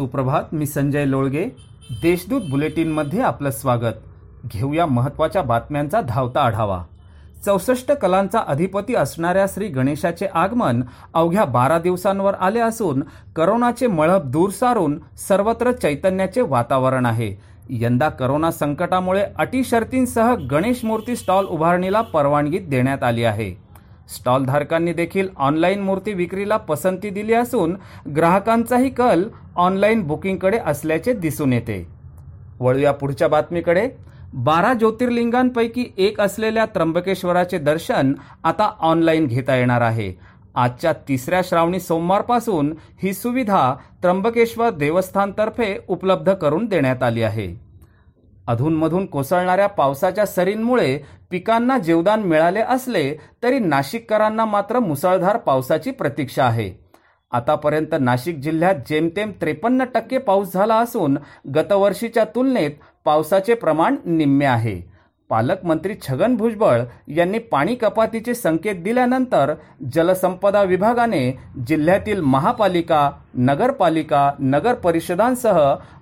सुप्रभात मी संजय लोळगे. देशदूत बुलेटिनमध्ये आपलं स्वागत. घेऊया महत्त्वाच्या बातम्यांचा धावता आढावा. चौसष्ट कलांचा अधिपती असणाऱ्या श्री गणेशाचे आगमन अवघ्या बारा दिवसांवर आले असून करोनाचे मळब दूर सारून सर्वत्र चैतन्याचे वातावरण आहे. यंदा करोना संकटामुळे अटी शर्तींसह गणेश मूर्ती स्टॉल उभारणीला परवानगी देण्यात आली आहे. स्टॉलधारकांनी देखील ऑनलाईन मूर्ती विक्रीला पसंती दिली असून ग्राहकांचाही कल ऑनलाईन बुकिंगकडे असल्याचे दिसून येते. वळूया पुढच्या बातमीकडे. बारा ज्योतिर्लिंगांपैकी एक असलेल्या त्र्यंबकेश्वराचे दर्शन आता ऑनलाईन घेता येणार आहे. आजच्या तिसऱ्या श्रावणी सोमवारपासून ही सुविधा त्र्यंबकेश्वर देवस्थानतर्फे उपलब्ध करून देण्यात आली आहे. अधूनमधून कोसळणाऱ्या पावसाच्या सरींमुळे पिकांना जीवदान मिळाले असले तरी नाशिककरांना मात्र मुसळधार पावसाची प्रतीक्षा आहे. आतापर्यंत नाशिक जिल्ह्यात जेमतेम त्रेपन्न टक्के पाऊस झाला असून गतवर्षीच्या तुलनेत पावसाचे प्रमाण निम्मे आहे. पालकमंत्री छगन भुजबळ यांनी पाणी कपातीचे संकेत दिल्यानंतर जलसंपदा विभागाने जिल्ह्यातील महापालिका नगरपालिका नगर परिषदांसह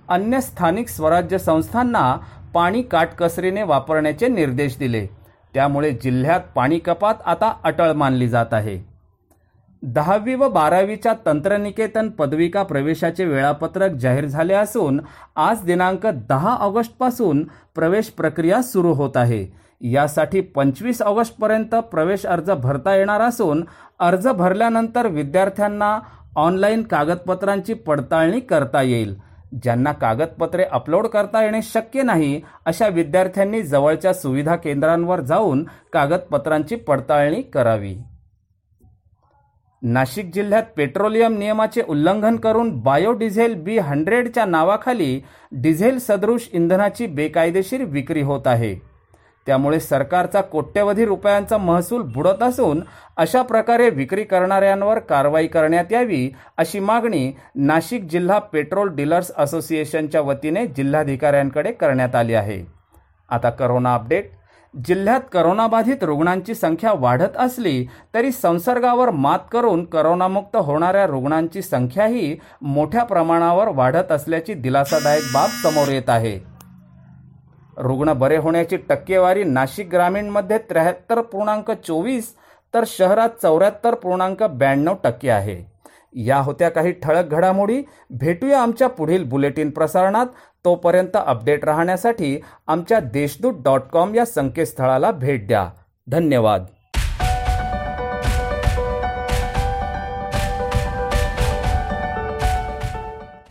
अन्य स्थानिक स्वराज्य संस्थांना पाणी काटकसरीने वापरण्याचे निर्देश दिले. त्यामुळे जिल्ह्यात पाणी कपात आता अटळ मानली जात आहे. दहावी व बारावीच्या तंत्रनिकेतन पदविका प्रवेशाचे वेळापत्रक जाहीर झाले असून आज दिनांक दहा ऑगस्टपासून प्रवेश प्रक्रिया सुरू होत आहे. यासाठी पंचवीस ऑगस्टपर्यंत प्रवेश अर्ज भरता येणार असून अर्ज भरल्यानंतर विद्यार्थ्यांना ऑनलाईन कागदपत्रांची पडताळणी करता येईल. ज्यांना कागदपत्रे अपलोड करता येणे शक्य नाही अशा विद्यार्थ्यांनी जवळच्या सुविधा केंद्रांवर जाऊन कागदपत्रांची पडताळणी करावी. नाशिक जिल्ह्यात पेट्रोलियम नियमाचे उल्लंघन करून बायोडिझेल बी हंड्रेडच्या नावाखाली डिझेल सदृश इंधनाची बेकायदेशीर विक्री होत आहे. त्यामुळे सरकारचा कोट्यवधी रुपयांचा महसूल बुडत असून अशा प्रकारे विक्री करणाऱ्यांवर कारवाई करण्यात यावी अशी मागणी नाशिक जिल्हा पेट्रोल डीलर्स असोसिएशनच्या वतीने जिल्हाधिकाऱ्यांकडे करण्यात आली आहे. आता करोना अपडेट. जिल्ह्यात करोनाबाधित रुग्णांची संख्या वाढत असली तरी संसर्गावर मात करून करोनामुक्त होणाऱ्या रुग्णांची संख्याही मोठ्या प्रमाणावर वाढत असल्याची दिलासादायक बाब समोर येत आहे. रुग्ण बरे होण्याची टक्केवारी नाशिक ग्रामीणमध्ये त्र्याहत्तर पूर्णांक चोवीस तर शहरात चौऱ्याहत्तर पूर्णांक ब्याण्णव टक्के आहे. या होत्या काही ठळक घडामोडी. भेटूया आमच्या पुढील बुलेटिन प्रसारणात. तोपर्यंत अपडेट राहण्यासाठी आमच्या देशदूत डॉट कॉम या संकेतस्थळाला भेट द्या. धन्यवाद.